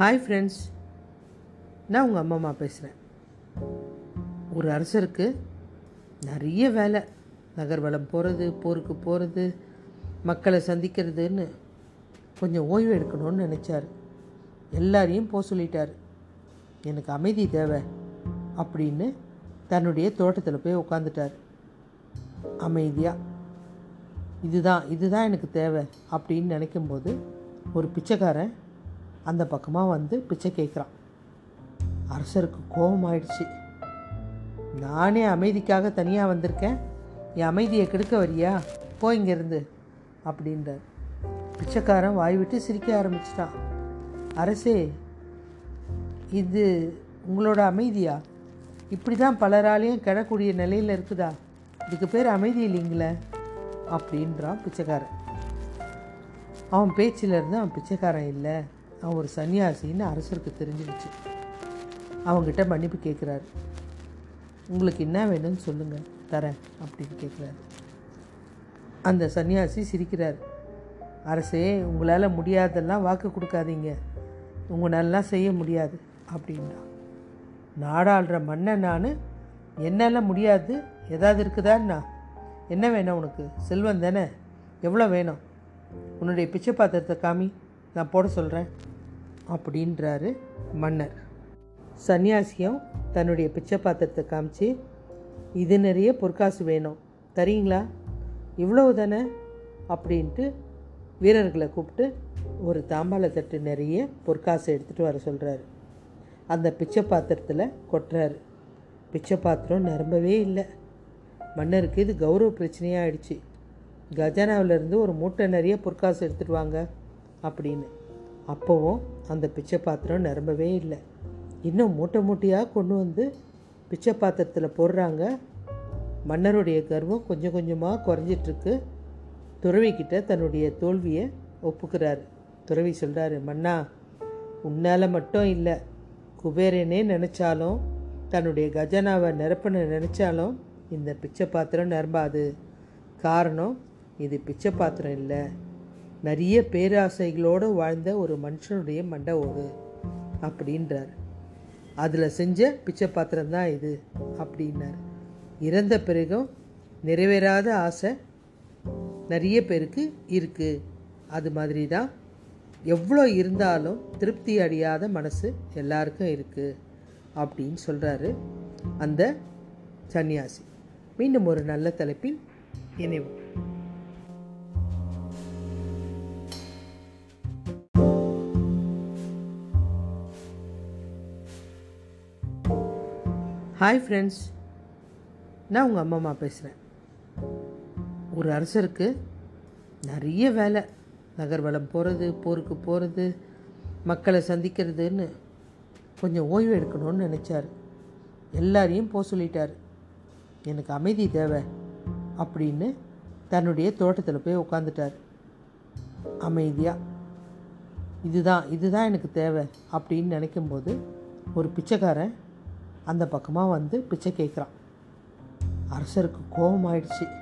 Hi friends நான் உங்கள் அம்மா அம்மா பேசுகிறேன் ஒரு அரசருக்கு நிறைய வேலை. நகர்வலம் போகிறது போருக்கு போகிறது மக்களை சந்திக்கிறதுன்னு கொஞ்சம் ஓய்வு எடுக்கணும்னு நினச்சார். எல்லாரையும் போக சொல்லிட்டார். எனக்கு அமைதி தேவை அப்படின்னு தன்னுடைய தோட்டத்தில் போய் உட்காந்துட்டார் அமைதியாக இதுதான் இதுதான் எனக்கு தேவை அப்படின்னு நினைக்கும்போது ஒரு பிச்சைக்காரன் அந்த பக்கமாக வந்து பிச்சை கேட்குறான் அரசருக்கு கோபம் ஆயிடுச்சு நானே அமைதிக்காக தனியாக வந்திருக்கேன். என் அமைதியை கெடுக்க வரியா? போ இங்கேருந்து அப்படின்றார். பிச்சைக்காரன் வாய் விட்டு சிரிக்க ஆரம்பிச்சிட்டான். அரசே இது உங்களோட அமைதியா? இப்படி தான் பலராலையும் கிடக்கூடிய நிலையில் இருக்குதா? இதுக்கு பேர் அமைதி இல்லைங்களே அப்படின்றான் பிச்சைக்காரன். அவன் பேச்சிலேருந்து அவன் பிச்சைக்காரன் இல்லை. அவன் ஒரு சன்னியாசின்னு அரசருக்கு தெரிஞ்சிருச்சு அவங்ககிட்ட மன்னிப்பு கேட்குறாரு. உங்களுக்கு என்ன வேணும்னு சொல்லுங்கள் தரேன் அப்படின்னு கேட்குறாரு. அந்த சன்னியாசி சிரிக்கிறார். அரசே உங்களால் முடியாதெல்லாம் வாக்கு கொடுக்காதீங்க. உங்களாலலாம் செய்ய முடியாது அப்படின்னா நாடாளுற மன்னன் நான் என்னால் முடியாது. ஏதாவது இருக்குதான்னா? என்ன வேணும் உனக்கு? செல்வம் தானே? எவ்வளோ வேணும்? உன்னுடைய பிச்சை பாத்திரத்தை காமி நான் போட சொல்கிறேன் அப்படின்றாரு மன்னர். சன்னியாசியும் தன்னுடைய பிச்சை பாத்திரத்தை காமிச்சு இது நிறைய பொற்காசு வேணும். தரீங்களா? இவ்வளவு தானே? அப்படின்ட்டு வீரர்களை கூப்பிட்டு ஒரு தாம்பாள தட்டு நிறைய பொற்காசு எடுத்துகிட்டு வர சொல்கிறாரு அந்த பிச்சை பாத்திரத்தில் கொட்டுறாரு. பிச்சை பாத்திரம் நிரம்பவே இல்லை. மன்னருக்கு இது கௌரவ பிரச்சனையாக ஆயிடுச்சு. கஜானாவிலேருந்து ஒரு மூட்டை நிறைய பொற்காசு எடுத்துகிட்டு வாங்க. அப்படின்னு. அப்போவும் அந்த பிச்சை பாத்திரம் நிரம்பவே இல்லை. இன்னும் மூட்டை மூட்டையாக கொண்டு வந்து பிச்சை பாத்திரத்தில் போடுறாங்க. மன்னருடைய கர்வம் கொஞ்சம் கொஞ்சமாக குறைஞ்சிட்ருக்கு. துறவிக்கிட்ட தன்னுடைய தோல்வியை ஒப்புக்கிறார். துறவி சொல்கிறாரு மன்னா உன்னால் மட்டும் இல்லை குபேரனே நினச்சாலும் தன்னுடைய கஜனாவை நிரப்பன நினச்சாலும் இந்த பிச்சை பாத்திரம் நிரம்பாது. காரணம் இது பிச்சை பாத்திரம் இல்லை. நிறைய பேராசைகளோடு வாழ்ந்த ஒரு மனுஷனுடைய மண்டை ஓடு அப்படின்றார். அதில் செஞ்ச பிச்சை பாத்திரம் தான் இது அப்படின்னார். இறந்த பிறகும் நிறைவேறாத ஆசை நிறைய பேருக்கு இருக்குது அது மாதிரி தான் எவ்வளோ இருந்தாலும் திருப்தி அடையாத மனசு எல்லாருக்கும் இருக்குது அப்படின்னு சொல்கிறாரு அந்த சன்னியாசி. மீண்டும் ஒரு நல்ல தலைப்பில் இணைவோம். ஹாய் ஃப்ரெண்ட்ஸ் நான் உங்கள் அம்மா அம்மா பேசுகிறேன் ஒரு அரசருக்கு நிறைய வேலை. நகர்வலம் போகிறது போருக்கு போகிறது மக்களை சந்திக்கிறதுன்னு கொஞ்சம் ஓய்வு எடுக்கணும்னு நினச்சார். எல்லாரையும் போக சொல்லிட்டார். எனக்கு அமைதி தேவை அப்படின்னு தன்னுடைய தோட்டத்தில் போய் உட்காந்துட்டார் அமைதியாக இதுதான் இதுதான் எனக்கு தேவை அப்படின்னு நினைக்கும்போது ஒரு பிச்சைக்காரன் அந்த பக்கமாக வந்து பிச்சை கேட்குறான் அரசருக்கு கோபம் ஆயிடுச்சு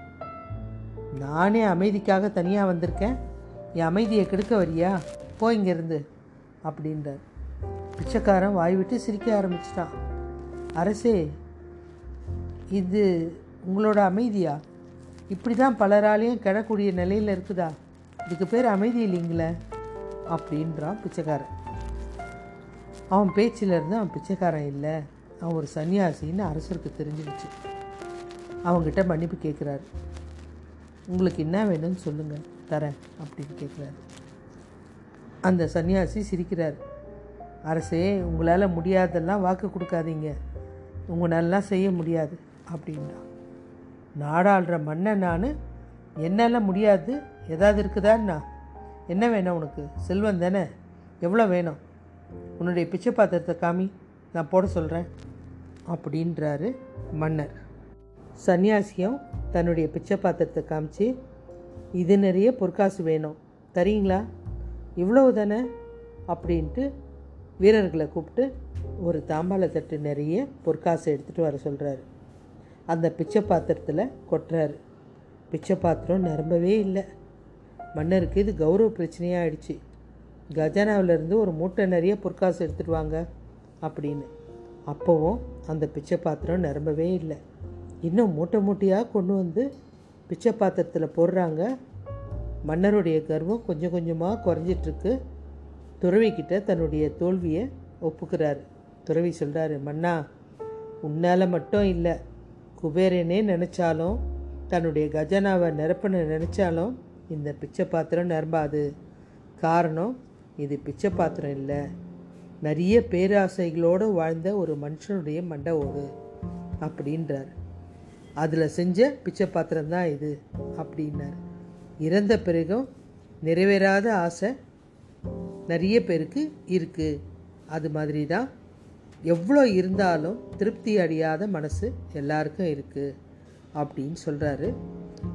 நானே அமைதிக்காக தனியாக வந்திருக்கேன். என் அமைதியை கெடுக்க வரியா? போ இங்கேருந்து அப்படின்றார். பிச்சைக்காரன் வாய் விட்டு சிரிக்க ஆரம்பிச்சிட்டான். அரசே இது உங்களோட அமைதியா? இப்படி தான் பலராலையும் கிடக்கூடிய நிலையில் இருக்குதா? இதுக்கு பேர் அமைதி இல்லைங்களே அப்படின்றான் பிச்சைக்காரன். அவன் பேச்சிலேருந்து அவன் பிச்சைக்காரன் இல்லை. அவன் ஒரு சன்னியாசின்னு அரசருக்கு தெரிஞ்சிடுச்சு. அவங்ககிட்ட மன்னிப்பு கேட்குறாரு. உங்களுக்கு என்ன வேணும்னு சொல்லுங்கள் தரேன் அப்படின்னு கேட்குறாரு. அந்த சன்னியாசி சிரிக்கிறார். அரசே உங்களால் முடியாதெல்லாம் வாக்கு கொடுக்காதீங்க. உங்களாலலாம் செய்ய முடியாது அப்படின்னா நாடாளுற மன்னன் நான் என்னால் முடியாது. ஏதாவது இருக்குதான்னா? என்ன வேணும் உனக்கு? செல்வம் தானே? எவ்வளோ வேணும்? உன்னுடைய பிச்சை பாத்திரத்தை காமி. நான் போட சொல்கிறேன் அப்படின்றாரு மன்னர். சன்னியாசியும் தன்னுடைய பிச்சை பாத்திரத்தை காமிச்சு இது நிறைய பொற்காசு வேணும். தரீங்களா? இவ்வளவு தானே? அப்படின்ட்டு வீரர்களை கூப்பிட்டு ஒரு தாம்பாள தட்டு நிறைய பொற்காசு எடுத்துகிட்டு வர சொல்கிறாரு அந்த பிச்சை பாத்திரத்தில் கொட்டுறாரு. பிச்சை பாத்திரம் நிரம்பவே இல்லை. மன்னருக்கு இது கௌரவ பிரச்சனையாக ஆயிடுச்சு. கஜானாவிலேருந்து ஒரு மூட்டை நிறைய பொற்காசு எடுத்துகிட்டு வாங்க. அப்படின்னு. அப்போவும் அந்த பிச்சை பாத்திரம் நிரம்பவே இல்லை. இன்னும் மூட்டை மூட்டையாக கொண்டு வந்து பிச்சை பாத்திரத்தில் போடுறாங்க. மன்னருடைய கர்வம் கொஞ்சம் கொஞ்சமாக குறைஞ்சிட்ருக்கு. துறவிக்கிட்ட தன்னுடைய தோல்வியை ஒப்புக்கிறாரு. துறவி சொல்கிறாரு மன்னா உன்னால் மட்டும் இல்லை. குபேரனே நினச்சாலும் தன்னுடைய கஜனாவை நிரப்பன நினச்சாலும் இந்த பிச்சை பாத்திரம் நிரம்பாது. காரணம் இது பிச்சை பாத்திரம் இல்லை. நிறைய பேராசைகளோடு வாழ்ந்த ஒரு மனுஷனுடைய மண்டை ஓடு அப்படின்றார். அதில் செஞ்ச பிச்சை பாத்திரம் தான் இது அப்படின்னார். இறந்த பிறகும் நிறைவேறாத ஆசை நிறைய பேருக்கு இருக்குது அது மாதிரி தான் எவ்வளோ இருந்தாலும் திருப்தி அடையாத மனசு எல்லாருக்கும் இருக்குது அப்படின்னு சொல்கிறாரு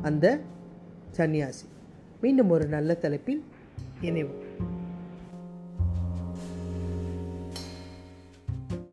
அந்த சன்னியாசி. மீண்டும் ஒரு நல்ல தலைப்பில் இணைவோம்.